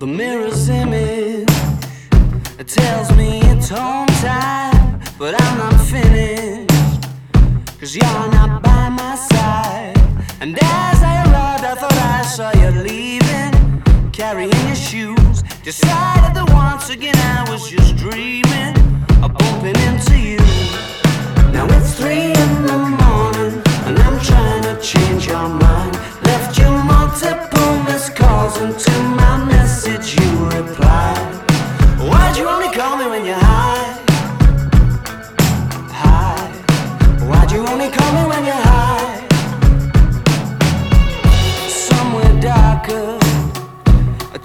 The mirror's image it tells me it's home time, but I'm not finished. Cause you're not by my side. And as I arrived, I thought I saw you leaving, carrying your shoes. Decided that once again I was just dreaming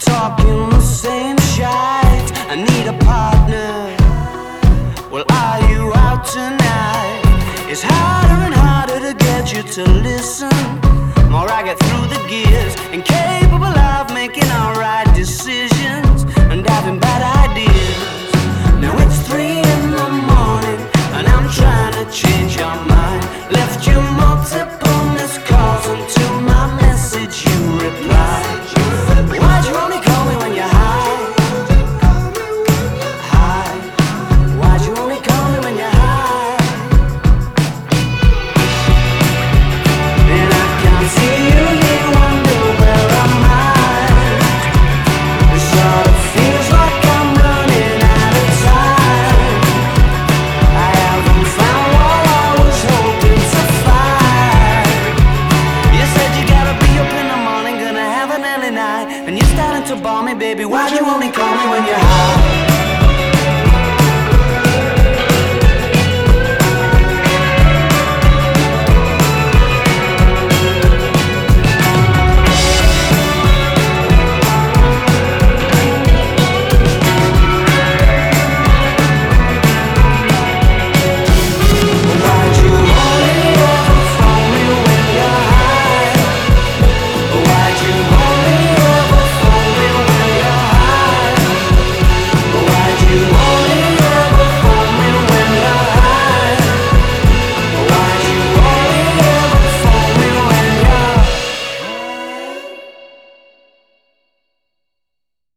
talking the same shit. I need a partner. Well, are you out tonight? It's harder and harder to get you to listen. More I get through the gears, incapable of making alright. me, baby? why'd you only call me when you're high?